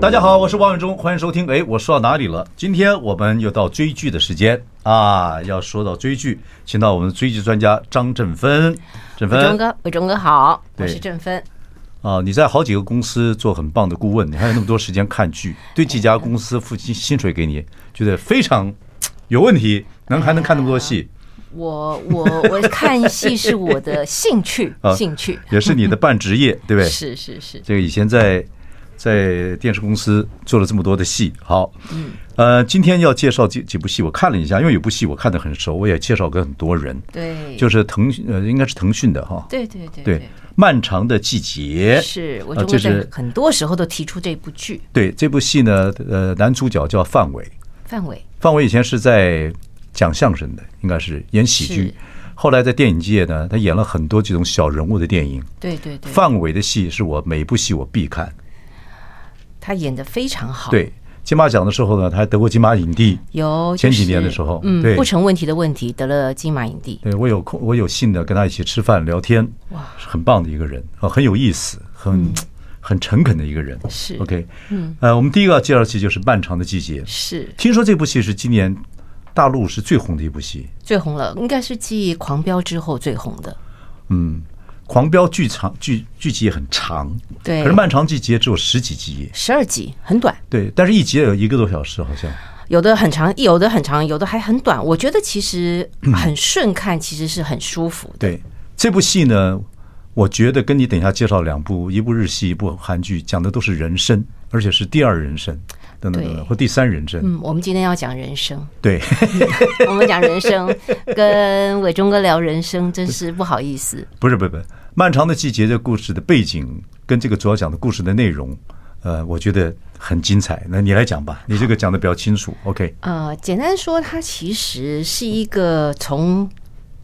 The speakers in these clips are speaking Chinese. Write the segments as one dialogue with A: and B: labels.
A: 大家好，我是王永忠，欢迎收听。哎，我说到哪里了？今天我们又到追剧的时间啊！要说到追剧，请到我们的追剧专家张振芬。振芬，伟
B: 忠哥，伟忠哥好，我是振芬。
A: 啊，你在好几个公司做很棒的顾问，你还有那么多时间看剧，对几家公司付薪薪水给你，觉得非常有问题，能还能看那么多戏？
B: 我我我看戏是我的兴趣，兴趣
A: 也是你的半职业，对不对？
B: 是是是。
A: 这个以前在。在电视公司做了这么多的戏，好，嗯，呃，今天要介绍几几部戏，我看了一下，因为有部戏我看的很熟，我也介绍给很多人，
B: 对，
A: 就是腾讯，呃，应该是腾讯的哈，
B: 对对对
A: 对，漫长的季节。
B: 是，我就在很多时候都提出这部剧，
A: 对，这部戏呢，呃，男主角叫范伟，
B: 范伟，
A: 范伟以前是在讲相声的，应该是演喜剧，后来在电影界呢，他演了很多这种小人物的电影，
B: 对对对，
A: 范伟的戏是我每部戏我必看。
B: 他演的非常好。
A: 对，金马奖的时候呢，他还得过金马影帝。
B: 有
A: 前几年的时候，
B: 嗯，不成问题的问题得了金马影帝。
A: 对，我有空，我有幸的跟他一起吃饭聊天，哇，很棒的一个人啊，很有意思，很很诚恳的一个人。
B: 是
A: OK，嗯，呃，我们第一个要介绍戏就是《漫长的季节》。
B: 是，听
A: 说这部戏是今年大陆是最红的一部戏，
B: 最红了，应该是继《狂飙》之后最红的。
A: 嗯。狂飙剧长剧剧集也很长，
B: 对，
A: 可是漫长季节只有十几集，
B: 十二集很短，
A: 对，但是一集也有一个多小时，好像
B: 有的很长，有的很长，有的还很短。我觉得其实很顺看，其实是很舒服的。
A: 对这部戏呢，我觉得跟你等一下介绍两部，一部日戏，一部韩剧，讲的都是人生，而且是第二人生。等等等等，或第三人生。
B: 嗯，我们今天要讲人生。
A: 对，
B: 我们讲人生，跟伟忠哥聊人生，真是不好意思。
A: 不是，不是，不是，漫长的季节这故事的背景跟这个主要讲的故事的内容，呃，我觉得很精彩。那你来讲吧，你这个讲的比较清楚。OK。
B: 呃，简单说，它其实是一个从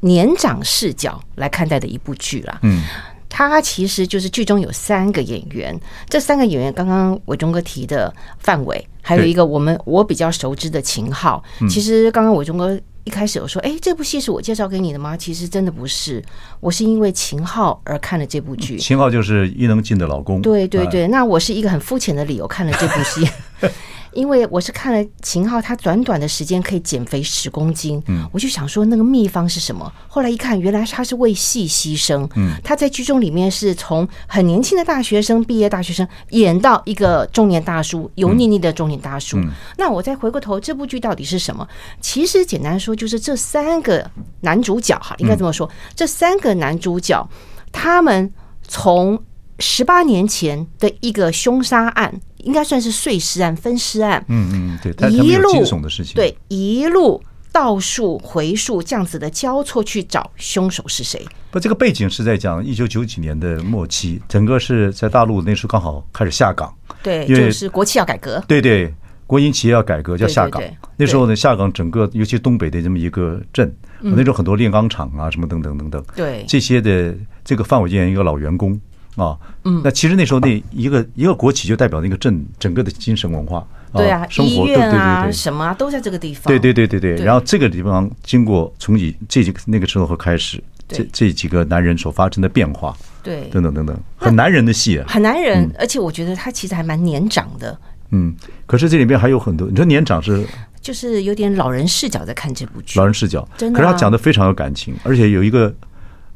B: 年长视角来看待的一部剧啦。嗯。他其实就是剧中有三个演员，这三个演员刚刚伟忠哥提的范伟，还有一个我们我比较熟知的秦昊。其实刚刚伟忠哥一开始我说，哎，这部戏是我介绍给你的吗？其实真的不是，我是因为秦昊而看了这部剧。
A: 秦昊就是伊能静的老公。
B: 对对对，那我是一个很肤浅的理由看了这部戏。因为我是看了秦昊，他短短的时间可以减肥十公斤，嗯，我就想说那个秘方是什么？后来一看，原来他是为戏牺牲，嗯，他在剧中里面是从很年轻的大学生毕业大学生演到一个中年大叔，油腻腻的中年大叔。那我再回过头，这部剧到底是什么？其实简单说，就是这三个男主角哈，应该这么说，这三个男主角他们从十八年前的一个凶杀案。应该算是碎尸案、分尸案。
A: 嗯嗯，对，一路惊悚的事情，
B: 对，一路倒数回溯这样子的交错去找凶手是谁。
A: 不，这个背景是在讲一九九几年的末期，整个是在大陆那时候刚好开始下岗。
B: 对，就是国企要改革。
A: 对对，国营企业要改革，叫下岗。那时候呢，下岗整个，尤其东北的这么一个镇，那时候很多炼钢厂啊，什么等等等等。
B: 对，
A: 这些的这个范伟建一个老员工。啊，嗯，那其实那时候那一个一个国企就代表那个镇整个的精神文化，
B: 对啊，
A: 生活，
B: 医院啊，什么都在这个地方。
A: 对对对对对。然后这个地方经过从以这几那个时候开始，这这几个男人所发生的变化，
B: 对，
A: 等等等等，很男人的戏啊，
B: 很男人，而且我觉得他其实还蛮年长的。
A: 嗯，可是这里面还有很多，你说年长是
B: 就是有点老人视角在看这部剧，
A: 老人视角，真的。可是他讲的非常有感情，而且有一个。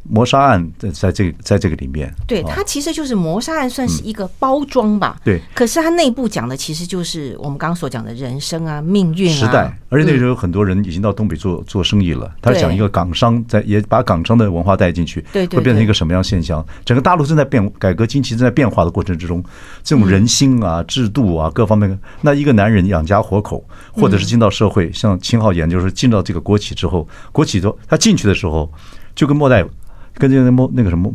A: 谋杀案在在这在这个里面，
B: 对，它其实就是谋杀案，算是一个包装吧。
A: 对，
B: 可是它内部讲的其实就是我们刚刚所讲的人生啊、命运啊。
A: 时代，而且那时候有很多人已经到东北做做生意了。他讲一个港商在也把港商的文化带进去，对，会变成一个什么样现象？整个大陆正在变，改革经济正在变化的过程之中，这种人心啊、制度啊各方面，那一个男人养家活口，或者是进到社会，像秦昊演就是进到这个国企之后，国企都他进去的时候就跟末代。跟这个末那个什么，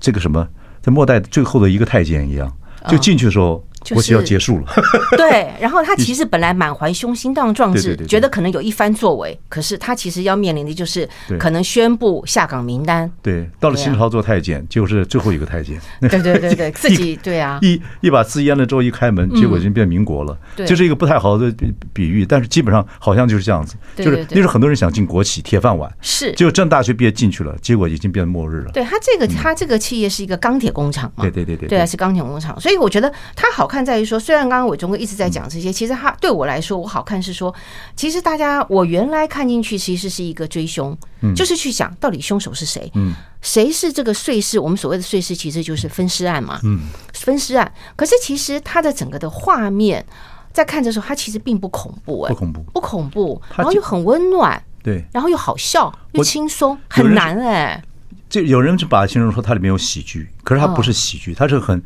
A: 这个什么，在末代最后的一个太监一样，就进去的时候国企要结束了，
B: 对。然后他其实本来满怀雄心荡壮志，觉得可能有一番作为，可是他其实要面临的就是可能宣布下岗名单。
A: 对，到了清朝做太监，就是最后一个太监。
B: 对对对对，自己对啊，
A: 一一把字阉了之后一开门，结果已经变民国了。对，就是一个不太好的比喻，但是基本上好像就是这样子，就是那时候很多人想进国企铁饭碗，
B: 是，
A: 结果政大学毕业进去了，结果已经变末日了。
B: 对他这个他这个企业是一个钢铁工厂嘛？
A: 对对对对，
B: 对啊，是钢铁工厂，所以我觉得他好看在于说，虽然刚刚伟忠哥一直在讲这些，其实他对我来说，我好看是说，其实大家我原来看进去其实是一个追凶，就是去想到底凶手是谁，嗯，谁是这个碎尸？我们所谓的碎尸其实就是分尸案嘛，嗯，分尸案。可是其实它的整个的画面在看的时候，它其实并不恐怖，哎，
A: 不恐怖，
B: 不恐怖，然后又很温暖，
A: 对，
B: 然后又好笑，又轻松，很难哎。
A: 就有人就把它形容说它里面有喜剧，可是它不是喜剧，它是很。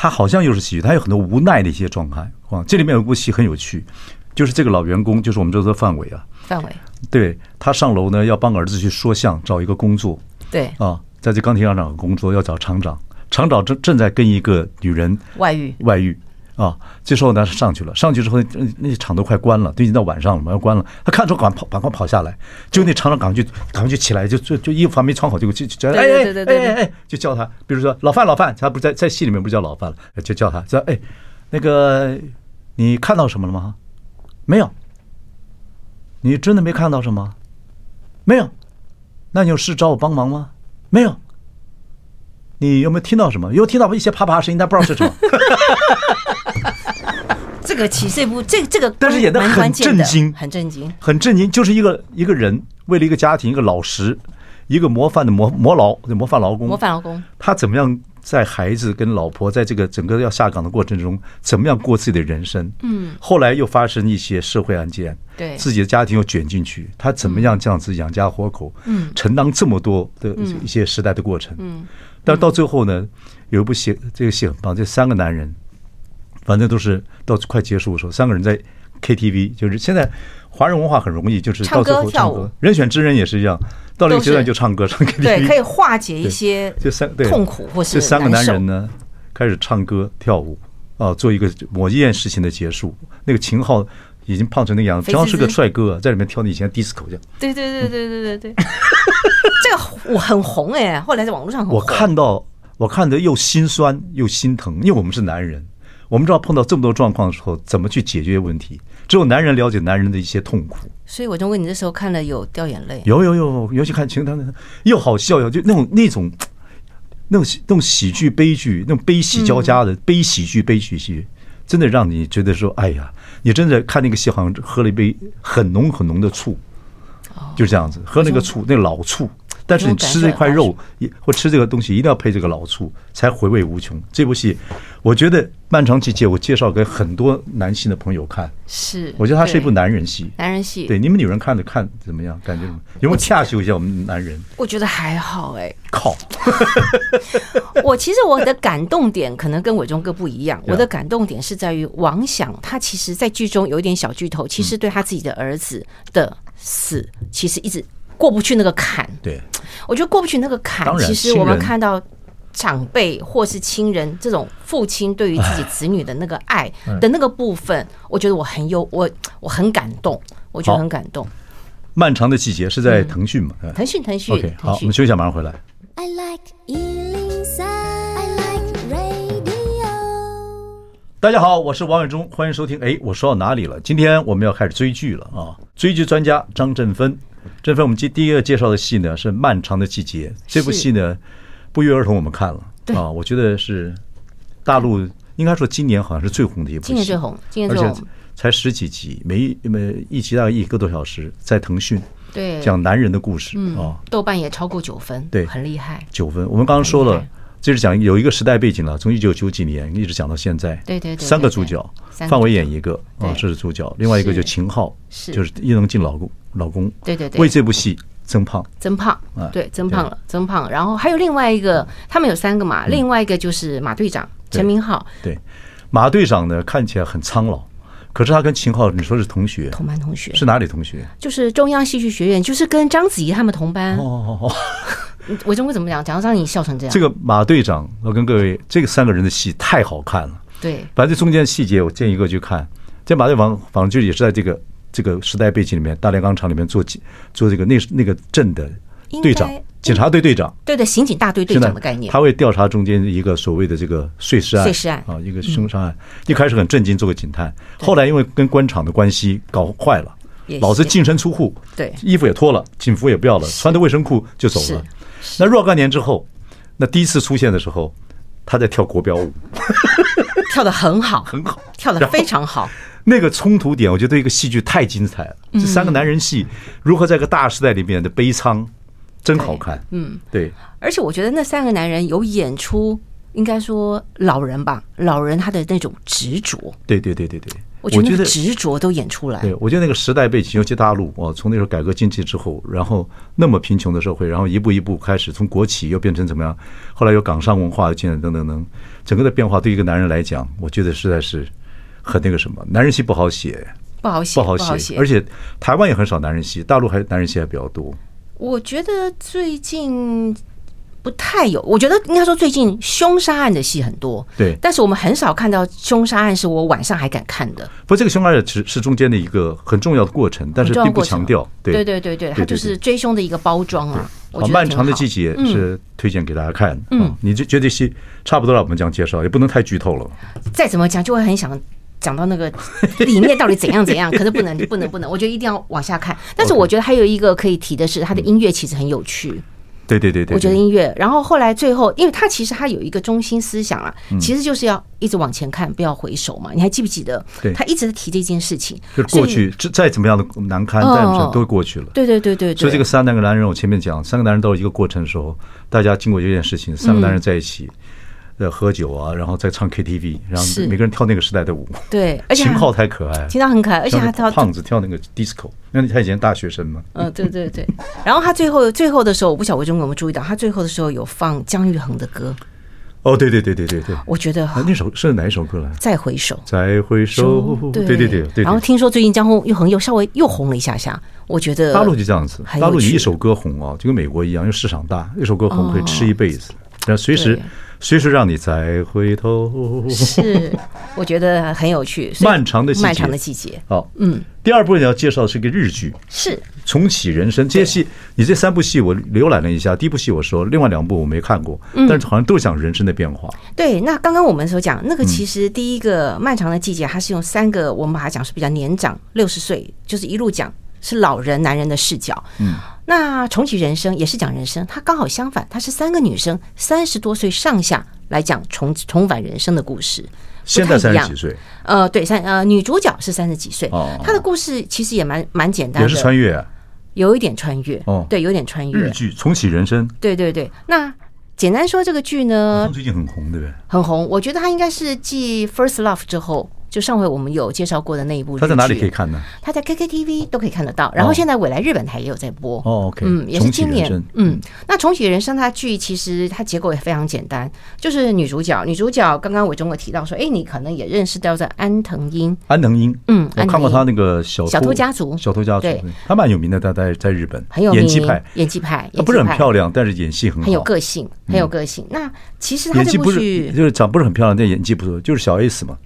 A: 他好像又是喜剧，他有很多无奈的一些状态啊。这里面有一部戏很有趣，就是这个老员工，就是我们这的范伟啊。
B: 范伟，
A: 对，他上楼呢，要帮儿子去说相，找一个工作。
B: 对
A: 啊，在这钢铁厂找工作，要找厂长，厂长正正在跟一个女人
B: 外遇，
A: 外遇。啊，这时候呢，上去了，上去之后，那那厂都快关了，都已经到晚上了嘛，要关了。他看出赶跑，赶快跑下来，就那厂长赶快就赶快就起来，就就就衣服还没穿好，就就就哎哎哎哎哎，就叫他，比如说老范老范，他不在在戏里面不叫老范了，就叫他，说哎，那个你看到什么了吗？没有。你真的没看到什么？没有。那你有事找我帮忙吗？没有。你有没有听到什么？有听到一些啪啪声音，但不知道是什么。
B: 这个其实这部这这个，
A: 但是演的很震惊，
B: 很震惊，
A: 很震惊。就是一个一个人为了一个家庭，一个老实，一个模范的模模劳，模范劳工，
B: 模范劳工，
A: 他怎么样在孩子跟老婆在这个整个要下岗的过程中，怎么样过自己的人生？嗯，后来又发生一些社会案件，对，自己的家庭又卷进去，他怎么样这样子养家活口？嗯，承担这么多的一些时代的过程，嗯。但是到最后呢，有一部戏，这个戏很棒。这三个男人，反正都是到快结束的时候，三个人在 KTV，就是现在华人文化很容易，就是到最后唱歌。人选之人也是一样，到了一个阶段就唱歌，唱 KTV，
B: 对，可以化解一些这三痛苦或是
A: 这三个男人呢，开始唱歌跳舞啊，做一个某一件事情的结束。那个秦昊已经胖成那个样子，只要是个帅哥，在里面跳那以前 disco 这样。
B: 对对对对对对对。这个我很红哎，后来在网络上很红。
A: 我看到，我看得又心酸又心疼，因为我们是男人，我们知道碰到这么多状况的时候，怎么去解决问题。只有男人了解男人的一些痛苦。
B: 所以我就问你，这时候看了有掉眼泪？
A: 有有有，尤其看秦昊那又好笑又就那种那种那种那种喜剧悲剧，那种悲喜交加的悲喜剧悲喜剧，真的让你觉得说，哎呀，你真的看那个戏，好像喝了一杯很浓很浓的醋，就是这样子，喝那个醋，那个老醋。但是你吃这块肉，或吃这个东西，一定要配这个老醋，才回味无穷。这部戏，我觉得《漫长季节》，我介绍给很多男性的朋友看。
B: 是，
A: 我觉得它是一部男人戏。
B: 男人戏，
A: 对你们女人看着看怎么样？感觉有没有恰秀一下我们男人？
B: 我觉得还好哎。
A: 靠！
B: 我其实我的感动点可能跟伟忠哥不一样。我的感动点是在于王想，他其实，在剧中有一点小剧透，其实对他自己的儿子的死，其实一直。过不去那个坎，
A: 对，
B: 我觉得过不去那个坎。其实我们看到长辈或是亲人这种父亲对于自己子女的那个爱的那个部分，我觉得我很有我我很感动，我觉得很感动。
A: 漫长的季节是在腾讯嘛？
B: 腾讯，腾讯。
A: OK，好，我们休息一下，马上回来。
C: I like 103, I like radio。
A: 大家好，我是王伟忠，欢迎收听。哎，我说到哪里了？今天我们要开始追剧了啊！追剧专家张振芬。这份我们第第一个介绍的戏呢是《漫长的季节》，这部戏呢不约而同我们看了啊，我觉得是大陆应该说今年好像是最红的一部戏，
B: 今年最红，今年最红，
A: 而且才十几集，每一每一集大概一个多小时，在腾讯，
B: 对，
A: 讲男人的故事啊，
B: 豆瓣也超过九分，
A: 对，
B: 很厉害，
A: 九分。我们刚刚说了，这是讲有一个时代背景了，从一九九几年一直讲到现在，
B: 对对对，
A: 三个主角，范伟演一个啊，这是主角，另外一个就秦昊，是。就是伊能静老公。老公，对对对，为这部戏增胖，
B: 增胖啊，对，增胖了，增胖。然后还有另外一个，他们有三个嘛，另外一个就是马队长陈明昊。
A: 对，马队长呢看起来很苍老，可是他跟秦昊，你说是同学，
B: 同班同学，
A: 是哪里同学？
B: 就是中央戏剧学院，就是跟章子怡他们同班。哦哦哦，伟忠会怎么讲？讲到让你笑成这样。
A: 这个马队长，我跟各位，这个三个人的戏太好看了。
B: 对，
A: 反正这中间的细节，我建议各位去看。这马队长反正就也是在这个这个时代背景里面，大炼钢厂里面做做这个那那个镇的队长，警察队队长，
B: 对的，刑警大队队长的概念。
A: 他会调查中间一个所谓的这个碎尸案，
B: 碎尸案
A: 啊，一个凶杀案。一开始很震惊，做个警探，后来因为跟官场的关系搞坏了，老是净身出户，
B: 对，
A: 衣服也脱了，警服也不要了，穿着卫生裤就走了。那若干年之后，那第一次出现的时候，他在跳国标舞，
B: 跳的很好，
A: 很好，
B: 跳的非常好。
A: 那个冲突点，我觉得一个戏剧太精彩了。这三个男人戏如何在一个大时代里面的悲怆，真好看。嗯，对。
B: 而且我觉得那三个男人有演出，应该说老人吧，老人他的那种执着。
A: 对对对对对，
B: 我觉得执着都演出来。
A: 对，我觉得那个时代背景，尤其大陆哦，从那时候改革经济之后，然后那么贫穷的社会，然后一步一步开始从国企又变成怎么样，后来有港商文化的进来等等等，整个的变化对一个男人来讲，我觉得实在是。很那个什么，男人戏不好写，
B: 不好写，
A: 不好写，而且台湾也很少男人戏，大陆还男人戏还比较多。
B: 我觉得最近不太有，我觉得应该说最近凶杀案的戏很多，
A: 对，
B: 但是我们很少看到凶杀案是我晚上还敢看的。
A: 不，这个凶杀案是是中间的一个很重要的过程，但是并不强调。对
B: 对对对，它就是追凶的一个包装啊。
A: 好，漫长的季节是推荐给大家看。嗯，你就觉得是差不多了，我们这样介绍也不能太剧透了。
B: 再怎么讲，就会很想。讲到那个里面到底怎样怎样，可是不能不能不能，我觉得一定要往下看。但是我觉得还有一个可以提的是，它的音乐其实很有趣。
A: 对对对对，
B: 我觉得音乐。然后后来最后，因为他其实他有一个中心思想啊，其实就是要一直往前看，不要回首嘛。你还记不记得？他一直在提这件事情。
A: 就是过去再怎么样的难堪，再怎么样都过去了。
B: 对对对对。
A: 所以这个三个男人，我前面讲，三个男人都有一个过程的时候，大家经过这件事情，三个男人在一起。在喝酒啊，然后再唱 KTV，然后每个人跳那个时代的舞。
B: 对，而且
A: 秦昊太可爱，
B: 秦昊很可爱，而且他跳
A: 胖子跳那个 disco，因为他以前大学生嘛。
B: 嗯，对对对。然后他最后最后的时候，我不晓得伟忠有没有注意到，他最后的时候有放姜育恒的歌。
A: 哦，对对对对对对。
B: 我觉得
A: 那首是哪一首歌来？
B: 再回首。
A: 再回首。对对对对。
B: 然后听说最近姜育恒又稍微又红了一下下，我觉得
A: 大陆就这样子，大陆你一首歌红啊，就跟美国一样，因为市场大，一首歌红可以吃一辈子，然后随时。随时让你再回头，
B: 是我觉得很有趣。
A: 漫长的季节，
B: 漫长的季节。
A: 好，嗯，第二部你要介绍的是一个日剧，
B: 是
A: 重启人生。这些戏，你这三部戏我浏览了一下，第一部戏我说，另外两部我没看过，但是好像都讲人生的变化。
B: 对，那刚刚我们所讲那个，其实第一个漫长的季节，它是用三个，我们把它讲是比较年长，六十岁，就是一路讲。是老人男人的视角，嗯，那重启人生也是讲人生，它刚好相反，它是三个女生三十多岁上下来讲重重返人生的故事，
A: 现在三十几岁，
B: 呃，对，三呃女主角是三十几岁，哦，她的故事其实也蛮蛮简单的，
A: 也是穿越啊，
B: 有一点穿越，哦，对，有点穿越，
A: 日剧重启人生，
B: 对对对，那简单说这个剧呢，
A: 最近很红，对不对？
B: 很红，我觉得它应该是继《First Love》之后。就上回我们有介绍过的那一部，
A: 他在哪里可以看呢？
B: 他在 KKTV 都可以看得到，然后现在未来日本台也有在播。
A: 哦，OK，
B: 嗯，也是今年。嗯，那重启人生它剧其实它结构也非常简单，就是女主角，女主角刚刚伟忠有提到说，哎，你可能也认识到在安藤英。
A: 安藤英，嗯，我看过他那个小
B: 小偷家族，
A: 小偷家族，对，他蛮有名的，他在在日本。
B: 很有名，
A: 演技派，
B: 演技派，
A: 他不是很漂亮，但是演戏很好，
B: 很有个性，很有个性。那其实他这部剧
A: 就是长不是很漂亮，但演技不错，就是小 S 嘛。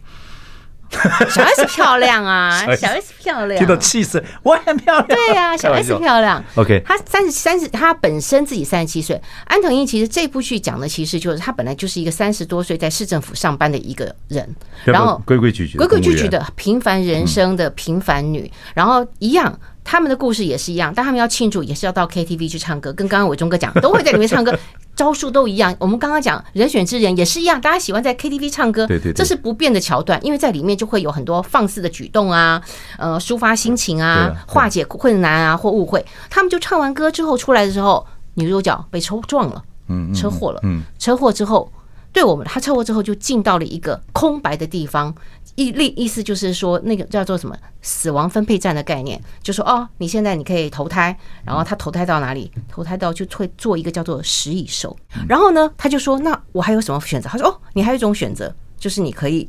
B: 小 S 漂亮啊，小 S 漂亮，
A: 听到气死，我很漂亮。
B: 对呀，小 S 漂亮。
A: OK，
B: 她三十三十，她本身自己三十七岁。安藤英其实这部剧讲的其实就是她本来就是一个三十多岁在市政府上班的一个人，然后
A: 规规矩矩、
B: 规规矩矩的平凡人生的平凡女，然后一样。他们的故事也是一样，但他们要庆祝也是要到 KTV 去唱歌，跟刚刚伟忠哥讲，都会在里面唱歌，招数都一样。我们刚刚讲人选之人也是一样，大家喜欢在 KTV 唱歌，对对，这是不变的桥段，因为在里面就会有很多放肆的举动啊，呃，抒发心情啊，化解困难啊或误会。他们就唱完歌之后出来的时候，女主角被车撞了，嗯，车祸了，嗯，车祸之后，对我们，他车祸之后就进到了一个空白的地方。意意意思就是说，那个叫做什么死亡分配站的概念，就说哦，你现在你可以投胎，然后他投胎到哪里？投胎到就会做一个叫做食蚁兽。然后呢，他就说，那我还有什么选择？他说哦，你还有一种选择，就是你可以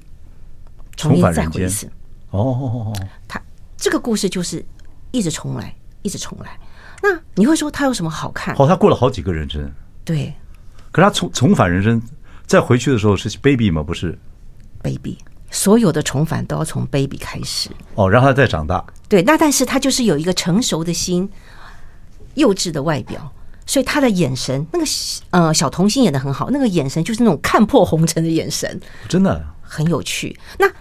B: 重新再回一次。哦哦哦，他这个故事就是一直重来，一直重来。那你会说他有什么好看？
A: 哦，他过了好几个人生。
B: 对，
A: 可是他重重返人生，再回去的时候是 baby 吗？不是。
B: baby，所有的重返都要从 baby 开始。
A: 哦，让他再长大。
B: 对，那但是他就是有一个成熟的心，幼稚的外表，所以他的眼神，那个呃小童星演的很好，那个眼神就是那种看破红尘的眼神，
A: 真的
B: 很有趣。那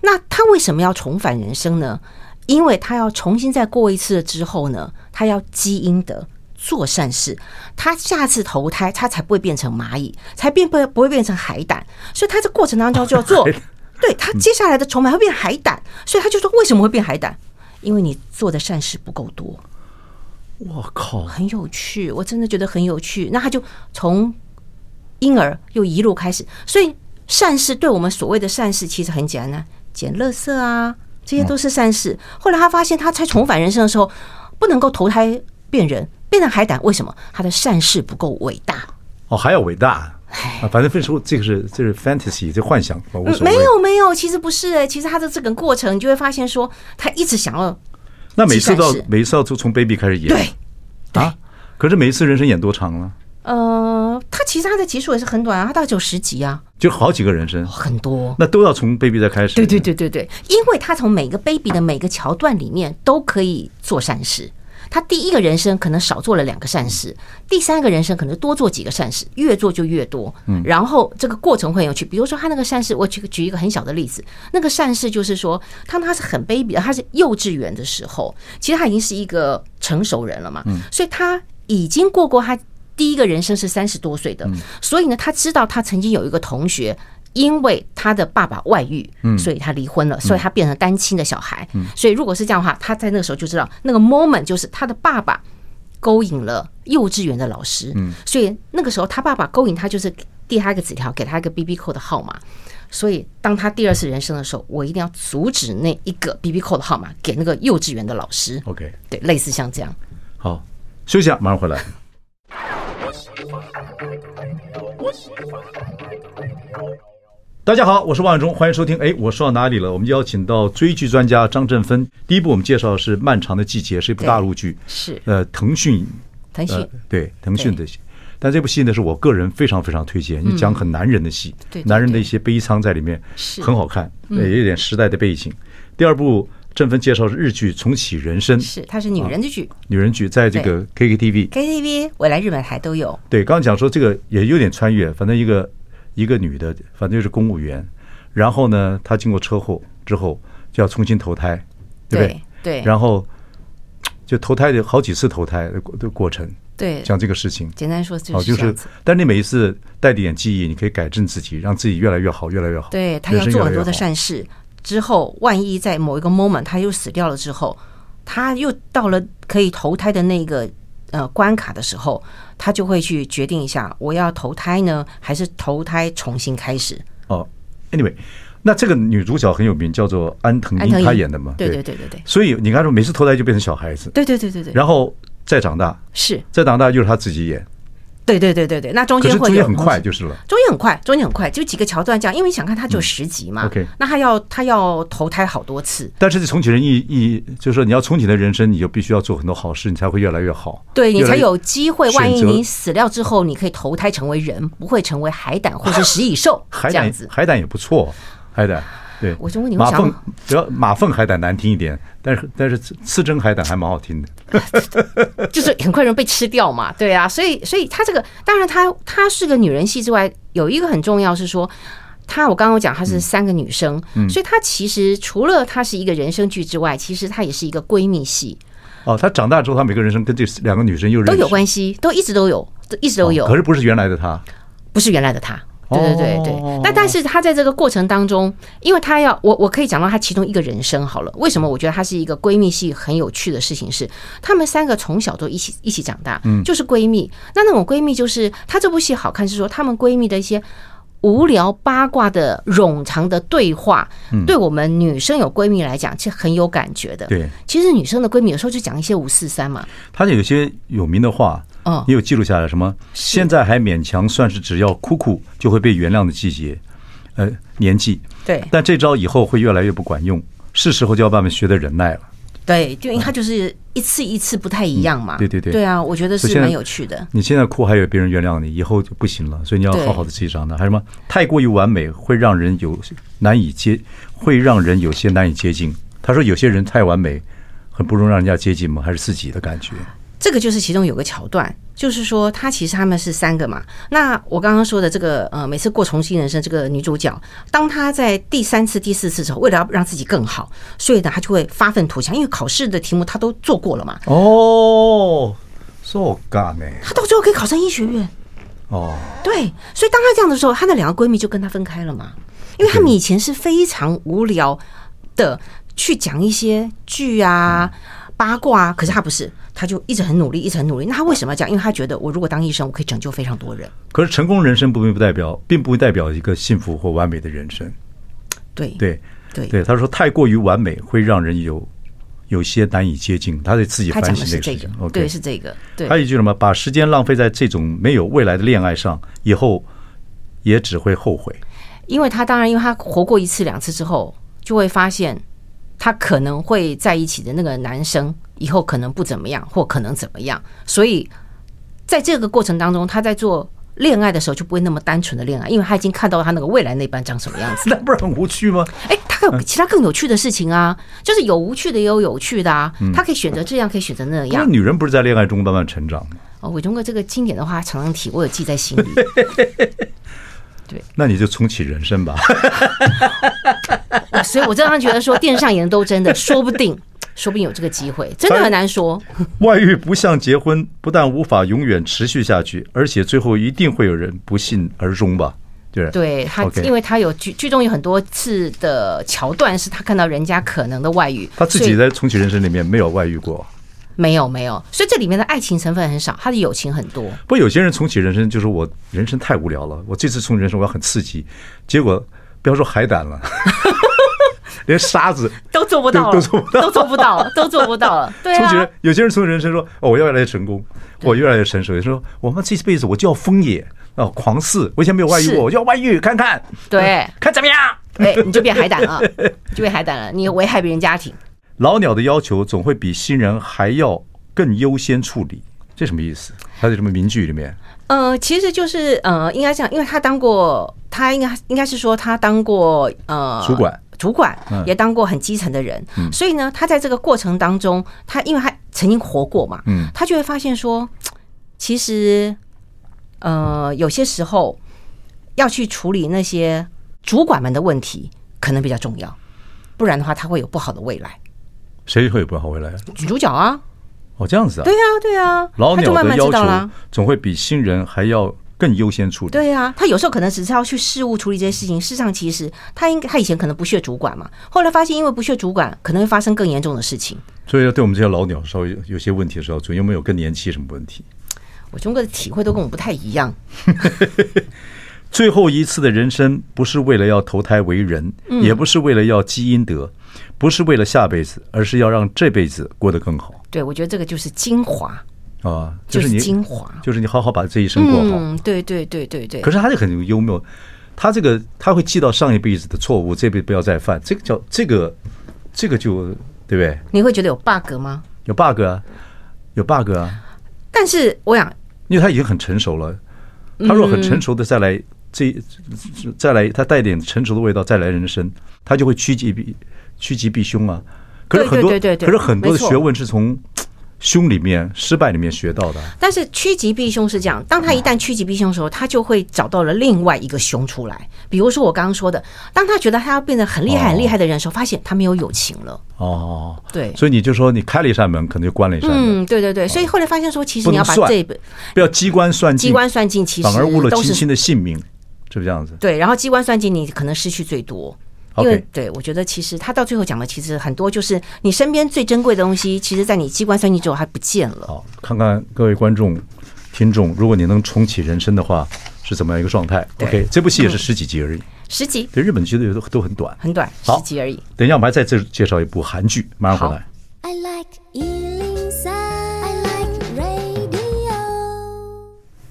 B: 那他为什么要重返人生呢？因为他要重新再过一次之后呢，他要积阴德。做善事，他下次投胎，他才不会变成蚂蚁，才变不不会变成海胆。所以他这过程当中就要做，对他接下来的重返会变海胆，所以他就说为什么会变海胆？因为你做的善事不够多。
A: 我靠，
B: 很有趣，我真的觉得很有趣。那他就从婴儿又一路开始，所以善事对我们所谓的善事其实很简单，捡垃圾啊，这些都是善事。后来他发现，他才重返人生的时候，不能够投胎变人。变成海胆，为什么？他的善事不够伟大
A: 哦，还要伟大啊！反正分说这个是这是 fantasy，这幻想，无所谓。
B: 没有没有，其实不是哎，其实他的这个过程，你就会发现说，他一直想要。
A: 那每次都每次要从从 baby 开始演，
B: 对啊。
A: 可是每一次人生演多长呢？
B: 呃，他其实他的集数也是很短啊，他大概只有十集啊，
A: 就好几个人生，
B: 很多。
A: 那都要从 baby 再开始？
B: 对对对对对，因为他从每个 baby 的每个桥段里面都可以做善事。他第一个人生可能少做了两个善事，第三个人生可能多做几个善事，越做就越多。嗯，然后这个过程会很有趣。比如说他那个善事，我举举一个很小的例子，那个善事就是说，他他是很 baby 的，他是幼稚园的时候，其实他已经是一个成熟人了嘛。嗯，所以他已经过过他第一个人生是三十多岁的，所以呢，他知道他曾经有一个同学。因为他的爸爸外遇，所以他离婚了，所以他变成单亲的小孩。所以如果是这样的话，他在那个时候就知道那个 moment 就是他的爸爸勾引了幼稚园的老师。所以那个时候他爸爸勾引他，就是递他一个纸条，给他一个 BB Call 的号码。所以当他第二次人生的时候，我一定要阻止那一个 BB Call 的号码给那个幼稚园的老师。
A: OK，
B: 对，类似像这样。
A: 好，休息一下，马上回来。大家好，我是王永忠，欢迎收听。哎，我说到哪里了？我们邀请到追剧专家张振芬。第一部我们介绍的是《漫长的季节》，是一部大陆剧，
B: 是
A: 呃腾讯，
B: 腾讯、呃、
A: 对腾讯的戏。但这部戏呢，是我个人非常非常推荐，你讲很男人的戏，
B: 对
A: 男人的一些悲伤在里面，是很好看，也有点时代的背景。第二部振芬介绍是日剧《重启人生》，
B: 是它是女人的剧，
A: 女人剧在这个 KKTV、
B: KKTV、未来日本台都有。
A: 对，刚刚讲说这个也有点穿越，反正一个。一个女的，反正就是公务员，然后呢，她经过车祸之后就要重新投胎，对不对？
B: 对。
A: 然后就投胎的好几次投胎的的过程，
B: 对，
A: 讲这个事情。
B: 简单说就是，
A: 好，就是，但你每一次带点记忆，你可以改正自己，让自己越来越好，越来越好。
B: 对，他要做很多的善事，之后万一在某一个 moment 他又死掉了之后，他又到了可以投胎的那个。呃，关卡的时候，他就会去决定一下，我要投胎呢，还是投胎重新开始？
A: 哦，Anyway，那这个女主角很有名，叫做安藤樱，她演的嘛？
B: 对对对对对。
A: 所以你看，说每次投胎就变成小孩子，
B: 对对对对对。
A: 然后再长大，
B: 是
A: 再长大就是她自己演。
B: 对对对对对，那中间会有
A: 中间很快就是了，
B: 中间很快，中间很快，就几个桥段这样，因为你想看他就十集嘛，OK，那他要他要投胎好多次，
A: 但是重启人意意就是说你要重启的人生，你就必须要做很多好事，你才会越来越好，
B: 对你才有机会。万一你死掉之后，你可以投胎成为人，不会成为海胆或是食蚁兽，
A: 海胆海胆也不错，海胆。对，
B: 我就问你，
A: 马凤只要马凤海胆难听一点，但是但是刺针海胆还蛮好听的，
B: 就是很快就被吃掉嘛，对啊，所以所以他这个当然他他是个女人戏之外，有一个很重要是说，他我刚刚讲她是三个女生，所以她其实除了她是一个人生剧之外，其实她也是一个闺蜜戏。
A: 哦，她长大之后，她每个人生跟这两个女生又
B: 都有关系，都一直都有，一直都有。
A: 可是不是原来的她，
B: 不是原来的他。对对对对，那但是他在这个过程当中，因为他要我我可以讲到他其中一个人生好了。为什么我觉得他是一个闺蜜戏很有趣的事情是，他们三个从小都一起一起长大，嗯，就是闺蜜。那那种闺蜜就是她这部戏好看是说，她们闺蜜的一些无聊八卦的冗长的对话，对我们女生有闺蜜来讲，其实很有感觉的。
A: 对，
B: 其实女生的闺蜜有时候就讲一些五四三嘛，
A: 她有些有名的话。嗯，你有记录下来什么？现在还勉强算是只要哭哭就会被原谅的季节，呃，年纪。
B: 对，
A: 但这招以后会越来越不管用，是时候就要慢慢学的忍耐了。
B: 对，就因为他就是一次一次不太一样嘛。
A: 对对对，
B: 对啊，我觉得是蛮有趣的。
A: 你现在哭还有别人原谅你，以后就不行了，所以你要好好的记上的。还有什么？太过于完美会让人有难以接，会让人有些难以接近。他说有些人太完美，很不容易让人家接近吗？还是自己的感觉？
B: 这个就是其中有个桥段，就是说他其实他们是三个嘛。那我刚刚说的这个呃，每次过重新人生这个女主角，当她在第三次、第四次的时候，为了要让自己更好，所以呢，她就会发愤图强，因为考试的题目她都做过了嘛。
A: 哦，so good 呢？
B: 她到最后可以考上医学院。
A: 哦，
B: 对，所以当她这样的时候，她的两个闺蜜就跟她分开了嘛，因为她们以前是非常无聊的去讲一些剧啊。八卦啊，可是他不是，他就一直很努力，一直很努力。那他为什么要这样？因为他觉得，我如果当医生，我可以拯救非常多人。
A: 可是成功人生不并不代表，并不代表一个幸福或完美的人生。
B: 对
A: 对
B: 对
A: 对，他说太过于完美会让人有有些难以接近。他得自己反省这个事情。
B: Okay, 对，是这个。对，
A: 还有一句什么？把时间浪费在这种没有未来的恋爱上，以后也只会后悔。
B: 因为他当然，因为他活过一次两次之后，就会发现。他可能会在一起的那个男生以后可能不怎么样，或可能怎么样，所以在这个过程当中，他在做恋爱的时候就不会那么单纯的恋爱，因为他已经看到他那个未来那般长什么样子。
A: 那不是很无趣吗？
B: 哎，他有其他更有趣的事情啊，就是有无趣的也有有趣的啊。他可以选择这样，可以选择那样。
A: 那女人不是在恋爱中慢慢成长吗？
B: 哦，伟忠哥这个经典的话常常提，我有记在心里。对，
A: 那你就重启人生吧。
B: 所以，我经常觉得说，电视上演的都真的，说不定，说不定有这个机会，真的很难说。
A: 外遇不像结婚，不但无法永远持续下去，而且最后一定会有人不幸而终吧？对，
B: 对他，因为他有剧剧中有很多次的桥段，是他看到人家可能的外遇，
A: 他自己在重启人生里面没有外遇过。
B: 没有没有，所以这里面的爱情成分很少，他的友情很多。
A: 不，有些人重启人生就是我人生太无聊了，我这次重启人生我要很刺激，结果不要说海胆了，连沙子
B: 都做不到了，都做不到，都做不到了，都做不到了。对啊，重启
A: 有些人重启人生说，哦，我要越来越成功，我越来越成熟。有人说，我们这辈子我就要疯野哦，狂肆，我以前没有外遇过，我就要外遇看看，
B: 对，
A: 看怎么样？
B: 对，你就变海胆了，就变海胆了，你危害别人家庭。
A: 老鸟的要求总会比新人还要更优先处理，这什么意思？他在什么名句里面？
B: 呃，其实就是呃，应该这样，因为他当过，他应该应该是说他当过呃
A: 主管，
B: 主管也当过很基层的人，嗯，所以呢，他在这个过程当中，他因为他曾经活过嘛，嗯，他就会发现说，其实呃，有些时候要去处理那些主管们的问题，可能比较重要，不然的话，他会有不好的未来。
A: 谁会有不好未来？
B: 女主角啊！
A: 哦，这样子啊！
B: 对呀，对呀。
A: 老鸟的要求总会比新人还要更优先处理。
B: 对呀，他有时候可能只是要去事务处理这些事情。事实上，其实他应该他以前可能不屑主管嘛，后来发现因为不屑主管，可能会发生更严重的事情。
A: 所以，要对我们这些老鸟稍微有些问题的时候，注意有没有更年期什么问题？
B: 我兄哥的体会都跟我不太一样。
A: 最后一次的人生，不是为了要投胎为人，也不是为了要积阴德。不是为了下辈子，而是要让这辈子过得更好。
B: 对，我觉得这个就是精华
A: 啊，
B: 就是你精华，
A: 就是你好好把这一生过好。
B: 嗯，对对对对对。
A: 可是他就很幽默，他这个他会记到上一辈子的错误，这辈子不要再犯。这个叫这个这个就对不对？
B: 你会觉得有 bug 吗？
A: 有 bug 啊，有 bug 啊。
B: 但是我想，
A: 因为他已经很成熟了，他若很成熟的再来这再来，他带点成熟的味道再来人生，他就会趋吉避。趋吉避凶啊！可是很多，可是很多的学问是从凶里面、失败里面学到的。
B: 但是趋吉避凶是这样，当他一旦趋吉避凶的时候，他就会找到了另外一个凶出来。比如说我刚刚说的，当他觉得他要变得很厉害、很厉害的人的时候，发现他没有友情了。
A: 哦，
B: 对，
A: 所以你就说你开了一扇门，可能就关了一扇门。
B: 嗯，对对对。所以后来发现说，其实你要把这本
A: 不要机关算尽，
B: 机关算尽，其实
A: 反而误了亲亲的性命，是不是这样子？
B: 对，然后机关算尽，你可能失去最多。因为对，我觉得其实他到最后讲的，其实很多就是你身边最珍贵的东西，其实在你机关算尽之后还不见了。
A: 好，看看各位观众、听众，如果你能重启人生的话，是怎么样一个状态？OK，这部戏也是十几集而已，
B: 十集。
A: 对，日本剧的都都很短，
B: 很短，十集而已。
A: 等一下，我们还再介介绍一部韩剧，马上回来。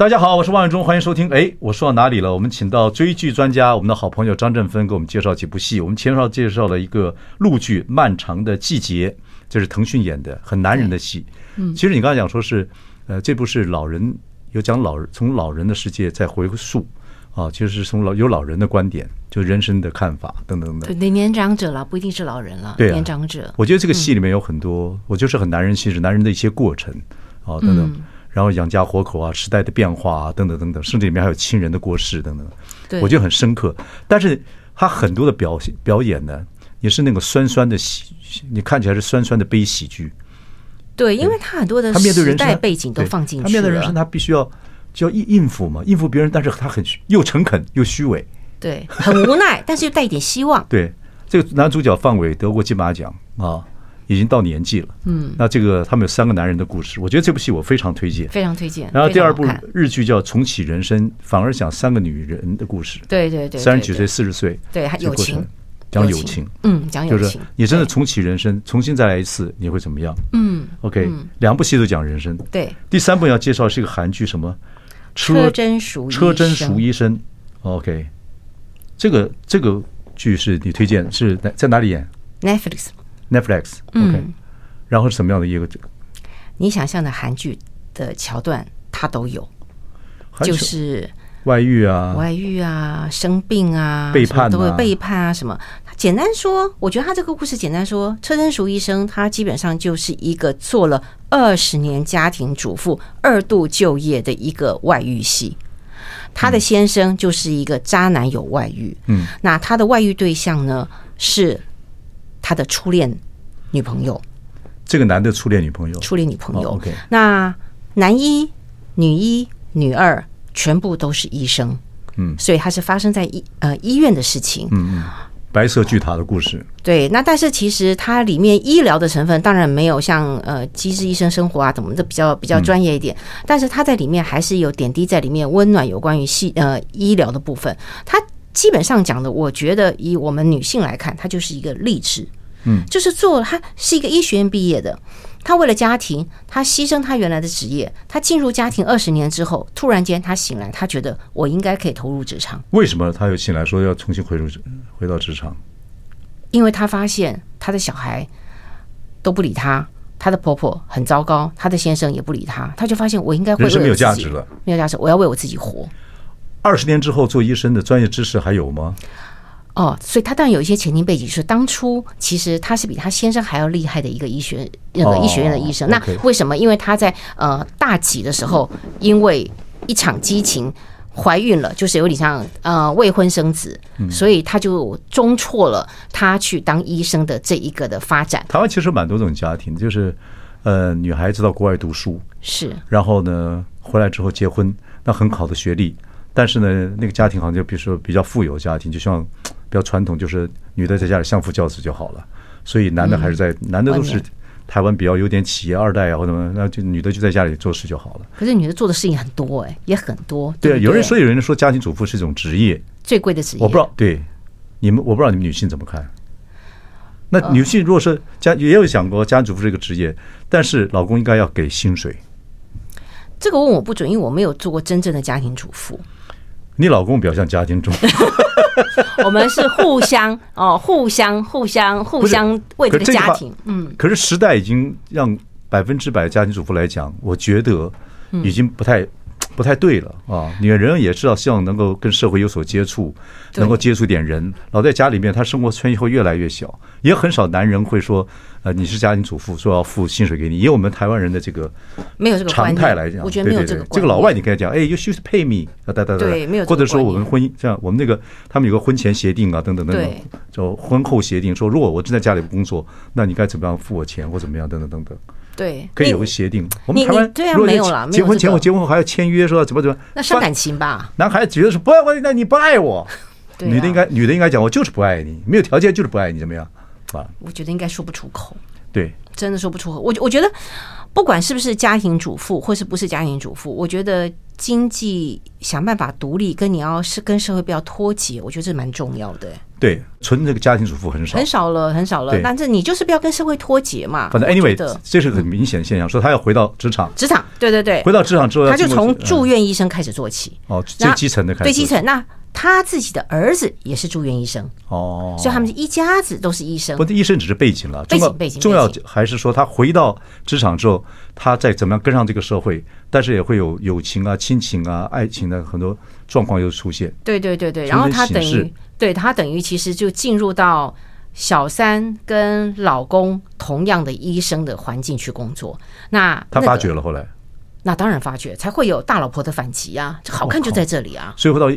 A: 大家好，我是万永忠，欢迎收听。哎，我说到哪里了？我们请到追剧专家，我们的好朋友张振芬给我们介绍几部戏。我们前面介绍了一个陆剧《漫长的季节》，这是腾讯演的，很男人的戏。嗯，其实你刚才讲说是，呃，这部是老人有讲老人从老人的世界在回溯啊，其实是从老有老人的观点，就人生的看法等等等等。
B: 对，年长者了，不一定是老人了。对、啊，年长者。
A: 我觉得这个戏里面有很多，我就是很男人戏，是男人的一些过程啊，等等。嗯然后养家活口啊，时代的变化啊，等等等等，甚至里面还有亲人的过世等等，对，我觉得很深刻。但是他很多的表现表演呢，也是那个酸酸的喜，你看起来是酸酸的悲喜剧。
B: 对，因为他很多的时代背景都放进去了。
A: 他面对人生，他必须要就要应应付嘛，应付别人，但是他很又诚恳又虚伪，
B: 对，很无奈，但是又带一点希望。
A: 对，这个男主角范伟得过金马奖啊。已经到年纪了，嗯，那这个他们有三个男人的故事，我觉得这部戏我非常推荐，
B: 非常推荐。
A: 然后第二部日剧叫《重启人生》，反而讲三个女人的故事，
B: 对对对，
A: 三十几岁、四十岁，
B: 对，还有情，
A: 讲友情，
B: 嗯，讲友情，
A: 就是你真的重启人生，重新再来一次，你会怎么样？
B: 嗯
A: ，OK，两部戏都讲人生，
B: 对。
A: 第三部要介绍是一个韩剧，什么？
B: 车真淑
A: 车真淑医生，OK，这个这个剧是你推荐，是在在哪里演？Netflix，Netflix，OK。然后是什么样的一个这个？
B: 你想象的韩剧的桥段，它都有，就是
A: 外遇啊，
B: 外遇啊，生病啊，
A: 背叛，都会
B: 背叛啊，什么？简单说，我觉得他这个故事简单说，车真淑医生他基本上就是一个做了二十年家庭主妇，二度就业的一个外遇戏。他的先生就是一个渣男，有外遇。嗯，那他的外遇对象呢，是他的初恋女朋友。
A: 这个男的初恋女朋友，
B: 初恋女朋友。OK，那男一、女一、女二全部都是医生。嗯，所以它是发生在医呃医院的事情。
A: 嗯嗯，白色巨塔的故事。
B: 对，那但是其实它里面医疗的成分当然没有像呃《机智医生生活》啊怎么的比较比较专业一点，但是它在里面还是有点滴在里面温暖有关于细呃医疗的部分。它基本上讲的，我觉得以我们女性来看，她就是一个励志。
A: 嗯，
B: 就是做她是一个医学院毕业的，她为了家庭，她牺牲她原来的职业，她进入家庭二十年之后，突然间她醒来，她觉得我应该可以投入职场。
A: 为什么她又醒来说要重新回入回到职场？
B: 因为她发现她的小孩都不理她。她的婆婆很糟糕，她的先生也不理她，她就发现我应该会
A: 人生没有价值了，
B: 没有价值，我要为我自己活。
A: 二十年之后做医生的专业知识还有吗？
B: 哦，所以他当然有一些前进背景，就是当初其实他是比他先生还要厉害的一个医学那个医学院的医生。那为什么？因为他在呃大几的时候，因为一场激情怀孕了，就是有点像呃未婚生子，所以他就中错了他去当医生的这一个的发展。
A: 台湾其实蛮多这种家庭，就是呃女孩子到国外读书
B: 是，
A: 然后呢回来之后结婚，那很好的学历，但是呢那个家庭好像就比如说比较富有家庭，就像。比较传统，就是女的在家里相夫教子就好了，所以男的还是在，男的都是台湾比较有点企业二代啊或者什么，那就女的就在家里做事就好了。
B: 可是女的做的事情很多哎，也很多。
A: 对，有人说，有人说家庭主妇是一种职业，
B: 最贵的职业。
A: 我不知道，对你们，我不知道你们女性怎么看。那女性如果是家也有想过家庭主妇这个职业，但是老公应该要给薪水。
B: 这个问我不准，因为我没有做过真正的家庭主妇。
A: 你老公比较像家庭主妇。
B: 我们是互相哦，互相互相互相为这个家庭，嗯。
A: 可是时代已经让百分之百家庭主妇来讲，我觉得已经不太。不太对了啊！女人也知道，希望能够跟社会有所接触，能够接触点人。老在家里面，她生活圈会越来越小，也很少男人会说：“呃，你是家庭主妇，说要付薪水给你。”以我们台湾人的这个
B: 没有这个
A: 常态来讲，
B: 我觉得没有这个。
A: 这个老外你跟他讲：“哎，you should pay me。”啊，对对对，
B: 没有。
A: 或者说我们婚姻这样，我们那个他们有个婚前协定啊，等等等等，就婚后协定说，如果我正在家里工作，那你该怎么样付我钱或怎么样，等等等等。
B: 对，
A: 可以有个协定。我们台湾
B: 对啊，没有了。
A: 结婚前或结婚后还要签约，说怎么怎么。
B: 那伤感情吧？
A: 男孩子觉得说不爱我，那你不爱我。女的应该，女的应该讲，我就是不爱你，没有条件就是不爱你，怎么样？啊？
B: 我觉得应该说不出口。
A: 对，
B: 真的说不出口。我我觉得不管是不是家庭主妇，或是不是家庭主妇，我觉得经济想办法独立，跟你要是跟社会不要脱节，我觉得这蛮重要的。
A: 对，纯这个家庭主妇很少，
B: 很少了，很少了。但是你就是不要跟社会脱节嘛。
A: 反正 anyway，这是很明显现象，说他要回到职场。
B: 职场，对对对，
A: 回到职场之后，
B: 他就从住院医生开始做起。
A: 哦，最基层的开始。
B: 最基层那。他自己的儿子也是住院医生
A: 哦，
B: 所以他们一家子都是医生。
A: 不，医生只是背景了，
B: 背景背景
A: 重要还是说他回到职场之后，他再怎么样跟上这个社会，但是也会有友情啊、亲情啊、爱情的很多状况又出现。
B: 对对对对，然后他等于对他等于其实就进入到小三跟老公同样的医生的环境去工作。那
A: 他发觉了后来，
B: 那当然发觉才会有大老婆的反击啊！这好看就在这里啊！
A: 所以回到。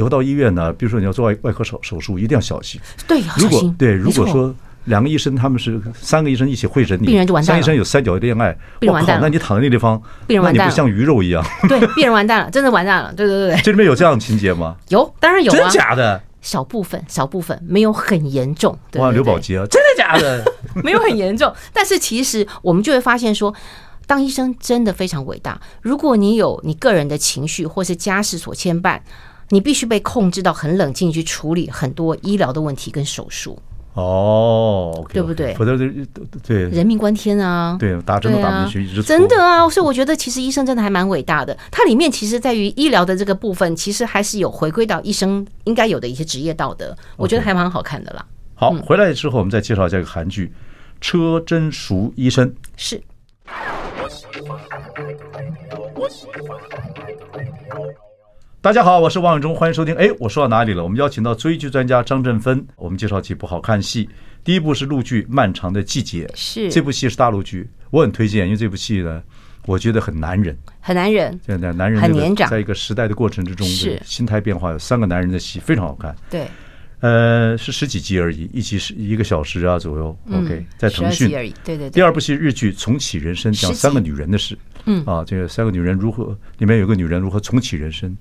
A: 以后到医院呢，比如说你要做外外科手手术，一定要小心。
B: 对，
A: 如果对，如果说两个医生他们是三个医生一起会诊你，
B: 病人就完蛋了。
A: 三医生有三角恋爱，
B: 病人完蛋了。
A: 那你躺在那地方，
B: 病人完蛋了。
A: 你不像鱼肉一样。
B: 对，病人完蛋了，真的完蛋了。对对对对，
A: 这里面有这样的情节吗？
B: 有，当然有啊。
A: 真假的？
B: 小部分，小部分没有很严重。
A: 对哇，刘宝杰啊，真的假的？
B: 没有很严重，但是其实我们就会发现说，当医生真的非常伟大。如果你有你个人的情绪或是家事所牵绊。你必须被控制到很冷静去处理很多医疗的问题跟手术
A: 哦，okay,
B: 对不对？
A: 否则对
B: 人命关天啊！
A: 对，打针都打不进去，
B: 真的啊！所以我觉得其实医生真的还蛮伟大的。它里面其实在于医疗的这个部分，其实还是有回归到医生应该有的一些职业道德，我觉得还蛮好看的啦。
A: 好，回来之后我们再介绍这个韩剧《车贞淑医生》
B: 是。
A: 大家好，我是王永忠，欢迎收听。哎，我说到哪里了？我们邀请到追剧专家张振芬，我们介绍几部好看戏。第一部是陆剧《漫长的季节》，
B: 是
A: 这部戏是大陆剧，我很推荐，因为这部戏呢，我觉得很男人，
B: 很男人，
A: 现在男人
B: 很年长，
A: 在一个时代的过程之中，
B: 是
A: 心态变化，有三个男人的戏非常好看。
B: 对，
A: 呃，是十几集而已，一集是一个小时啊左右。OK，在腾讯
B: 而已。对对对。
A: 第二部戏日剧《重启人生》，讲三个女人的事。嗯啊，这个三个女人如何，里面有个女人如何重启人生。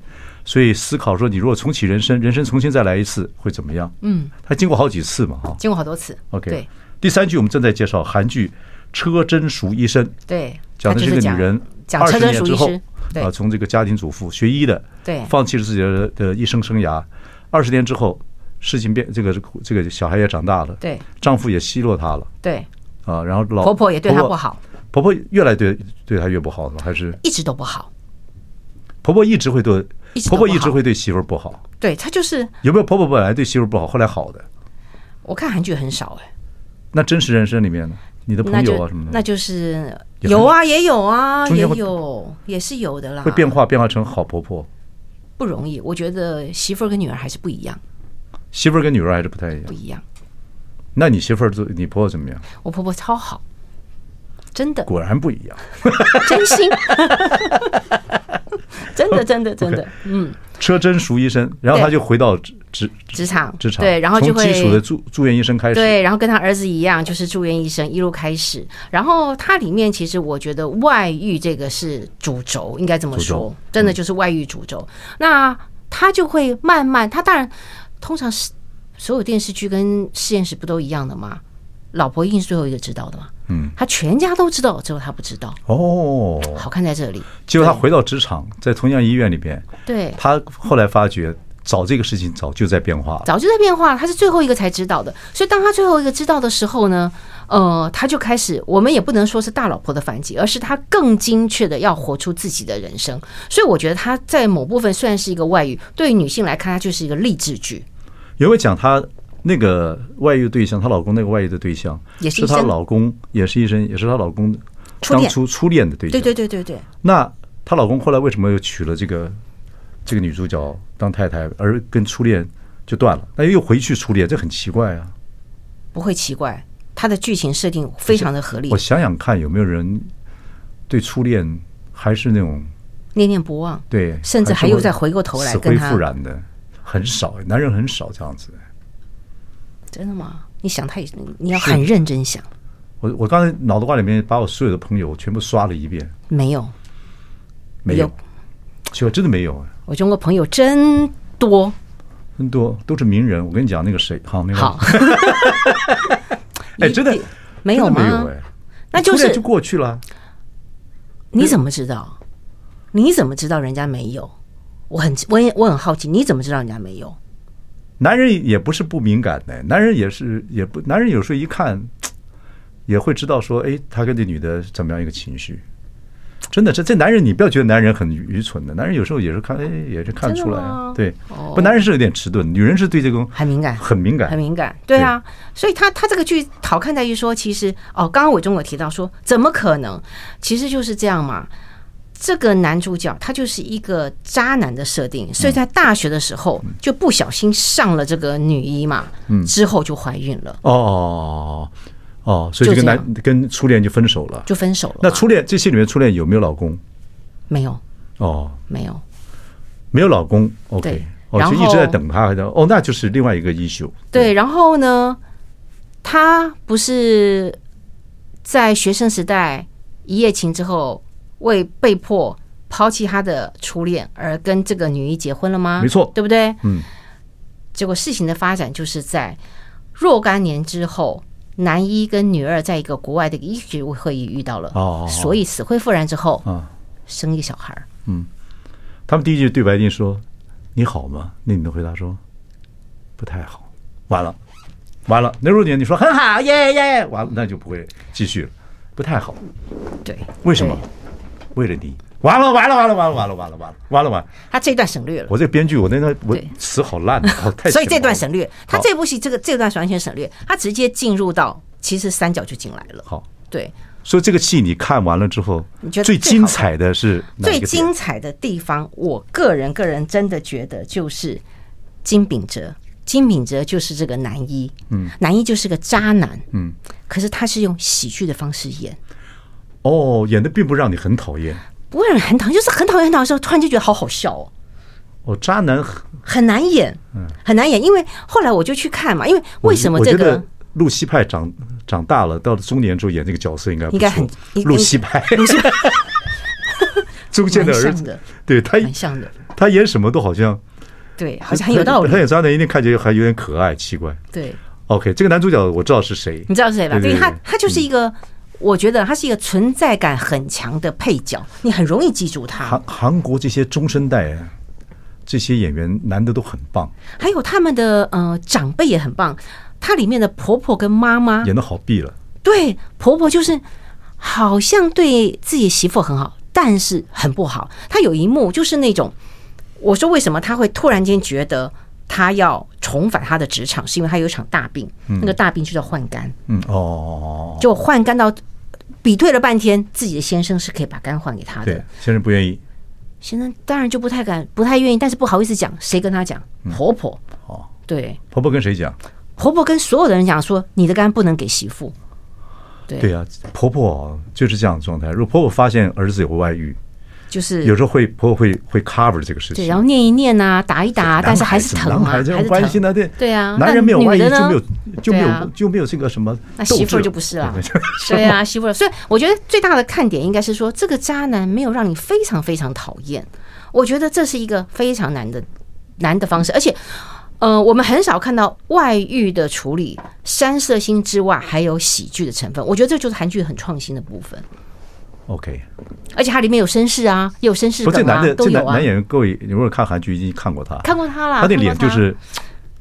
A: 所以思考说，你如果重启人生，人生重新再来一次会怎么样？嗯，他经过好几次嘛，哈，
B: 经过好多次。
A: OK，对。第三句我们正在介绍韩剧《车真淑医生》，
B: 对，
A: 讲的是这个女人二十年之后啊，从这个家庭主妇学医的，
B: 对，
A: 放弃了自己的的医生生涯，二十年之后事情变，这个这个小孩也长大了，
B: 对，
A: 丈夫也奚落她了，
B: 对，
A: 啊，然后老
B: 婆婆也对她不好，
A: 婆婆越来对对她越不好了，还是
B: 一直都不好，
A: 婆婆一直会对。婆婆一直会对媳妇儿不好，
B: 对她就是
A: 有没有婆婆本来对媳妇儿不好，后来好的？
B: 我看韩剧很少哎。
A: 那真实人生里面呢？你的朋友啊什么的？
B: 那就是有啊，也有啊，也有，也是有的啦。
A: 会变化，变化成好婆婆
B: 不容易。我觉得媳妇儿跟女儿还是不一样。
A: 媳妇儿跟女儿还是不太一样。
B: 不一样。
A: 那你媳妇儿做你婆婆怎么样？
B: 我婆婆超好，真的。
A: 果然不一样，
B: 真心。真的，真的，真的，嗯。
A: 车真熟医生，然后他就回到职职
B: 职场，
A: 职场
B: 对，然后就会
A: 从基础的住住院医生开始，
B: 对，然后跟他儿子一样，就是住院医生一路开始。然后他里面其实我觉得外遇这个是主轴，应该这么说，真的就是外遇主轴。那他就会慢慢，他当然通常是所有电视剧跟现实不都一样的吗？老婆一定是最后一个知道的嘛？嗯，他全家都知道，只有他不知道。哦，好看在这里。
A: 结果他回到职场，在同样医院里边，
B: 对，
A: 他后来发觉，早这个事情早就在变化，
B: 早就在变化。他是最后一个才知道的，所以当他最后一个知道的时候呢，呃，他就开始，我们也不能说是大老婆的反击，而是他更精确的要活出自己的人生。所以我觉得他在某部分虽然是一个外遇，对于女性来看，他就是一个励志剧。
A: 有没有讲他？那个外遇对象，她老公那个外遇的对象，也是她老公，也是医生，也是她老公当初初恋的对象。
B: 对对对对对。
A: 那她老公后来为什么又娶了这个这个女主角当太太，而跟初恋就断了？那又回去初恋，这很奇怪啊。
B: 不会奇怪，他的剧情设定非常的合理。
A: 我想想看，有没有人对初恋还是那种
B: 念念不忘？
A: 对，
B: 甚至还又再回过头来跟他
A: 死灰复燃的，很少，男人很少这样子。
B: 真的吗？你想太，你要很认真想。
A: 我我刚才脑袋瓜里面把我所有的朋友全部刷了一遍，
B: 没有，
A: 没有，就真的没有。
B: 我中国朋友真多，
A: 真多，都是名人。我跟你讲，那个谁，好，没有。
B: 好，
A: 哎，真的
B: 没有吗？
A: 没有哎，那就是就过去了。
B: 你怎么知道？你怎么知道人家没有？我很我也我很好奇，你怎么知道人家没有？
A: 男人也不是不敏感的，男人也是也不，男人有时候一看也会知道说，哎，他跟这女的怎么样一个情绪。真的，这这男人你不要觉得男人很愚蠢的，男人有时候也是看，哎，也是看得出来。对，不，男人是有点迟钝，女人是对这个
B: 很敏感，
A: 很敏感，
B: 很敏感。对啊，所以他他这个剧好看在于说，其实哦，刚刚伟忠有提到说，怎么可能？其实就是这样嘛。这个男主角他就是一个渣男的设定，所以在大学的时候就不小心上了这个女一嘛，嗯之后就怀孕了。
A: 哦哦，所以就跟男跟初恋就分手了，
B: 就分手了。
A: 那初恋这戏里面初恋有没有老公？
B: 没有。
A: 哦，
B: 没有，
A: 没有老公。OK，哦，就一直在等他。哦，那就是另外一个 issue。
B: 对，然后呢，他不是在学生时代一夜情之后。为被迫抛弃他的初恋而跟这个女一结婚了吗？
A: 没错，
B: 对不对？
A: 嗯。
B: 结果事情的发展就是在若干年之后，男一跟女二在一个国外的医学会议遇到了，哦，所以死灰复燃之后，啊，生一个小孩儿。
A: 嗯，他们第一句对白一定说：“你好吗？”那女的回答说：“不太好。”完了，完了。那如果你说很好，耶耶，完了，那就不会继续了。不太好。
B: 对，
A: 为什么？为了你，完了完了完了完了完了完了完了完了完了！
B: 他这段省略了。
A: 我这个编剧，我那段我词好烂啊，太
B: 所以这段省略。他这部戏这个这段完全省略，他直接进入到其实三角就进来了。
A: 好，
B: 对。
A: 所以这个戏你看完了之后，你觉得最精彩的是
B: 最精彩的地方？我个人个人真的觉得就是金秉哲，金秉哲就是这个男一，嗯，男一就是个渣男，嗯，可是他是用喜剧的方式演。
A: 哦，演的并不让你很讨厌，
B: 不会让你很讨厌，就是很讨厌很讨厌的时候，突然就觉得好好笑哦。
A: 哦，渣男很
B: 很难演，嗯，很难演，因为后来我就去看嘛，因为为什么这个
A: 露西派长长大了，到了中年之后演这个角色应该
B: 应该很
A: 露西派，路西派，中间的儿子，对他很像的，他演什么都好像
B: 对，好像很有道理。
A: 他演渣男一定看起来还有点可爱，奇怪。
B: 对
A: ，OK，这个男主角我知道是谁，
B: 你知道是谁吧？对他，他就是一个。我觉得他是一个存在感很强的配角，你很容易记住他。
A: 韩韩国这些中生代这些演员，男的都很棒，
B: 还有他们的呃长辈也很棒。他里面的婆婆跟妈妈
A: 演的好毙了。
B: 对，婆婆就是好像对自己媳妇很好，但是很不好。她有一幕就是那种，我说为什么她会突然间觉得他要重返他的职场，是因为他有一场大病，那个大病就叫换肝。嗯哦，就换肝到。比对了半天，自己的先生是可以把肝换给他的。
A: 对，先生不愿意。
B: 先生当然就不太敢，不太愿意，但是不好意思讲，谁跟他讲？婆婆。哦，对。
A: 婆婆跟谁讲？
B: 婆婆跟所有的人讲说，你的肝不能给媳妇。对。
A: 对啊，婆婆就是这样的状态。如果婆婆发现儿子有外遇。
B: 就是
A: 有时候会婆婆会会 cover 这个事情，
B: 对，然后念一念啊，打一打，但是还是疼啊，还是疼。对对啊，
A: 男人没有外遇就没有就没有就没有这个什么，
B: 那媳妇就不是了。对 啊，媳妇。所以我觉得最大的看点应该是说，这个渣男没有让你非常非常讨厌。我觉得这是一个非常难的难的方式，而且呃，我们很少看到外遇的处理，三色心之外还有喜剧的成分。我觉得这就是韩剧很创新的部分。
A: OK，
B: 而且他里面有绅士啊，也有绅士梗啊，都有啊。
A: 男男演员各位，你如果看韩剧，已经看过他，
B: 看过他了。
A: 他的脸就是，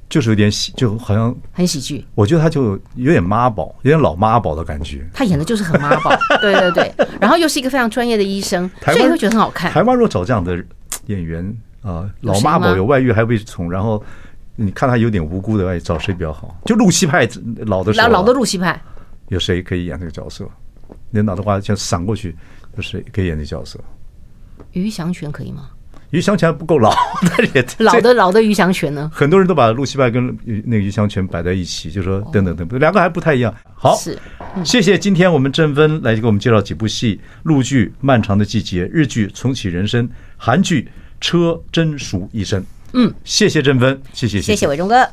A: 就是有点喜，就好像
B: 很喜剧。
A: 我觉得他就有点妈宝，有点老妈宝的感觉。
B: 他演的就是很妈宝，对对对。然后又是一个非常专业的医生，所以会觉得很好看。
A: 台湾若找这样的演员啊，老妈宝有外遇还被宠，然后你看他有点无辜的外，找谁比较好？就路西派老的
B: 老的路西派
A: 有谁可以演这个角色？领导的话，像闪过去，就是可以演的角色。
B: 余祥全可以吗？
A: 余祥全不够老，那也
B: 老的老的余祥全呢？
A: 很多人都把陆西派跟那个余祥全摆在一起，就说等等等，两个还不太一样。好，
B: 是，
A: 谢谢今天我们郑芬来给我们介绍几部戏：陆剧《漫长的季节》，日剧《重启人生》，韩剧《车真淑医生》。嗯，谢谢郑芬，谢谢谢谢伟忠哥。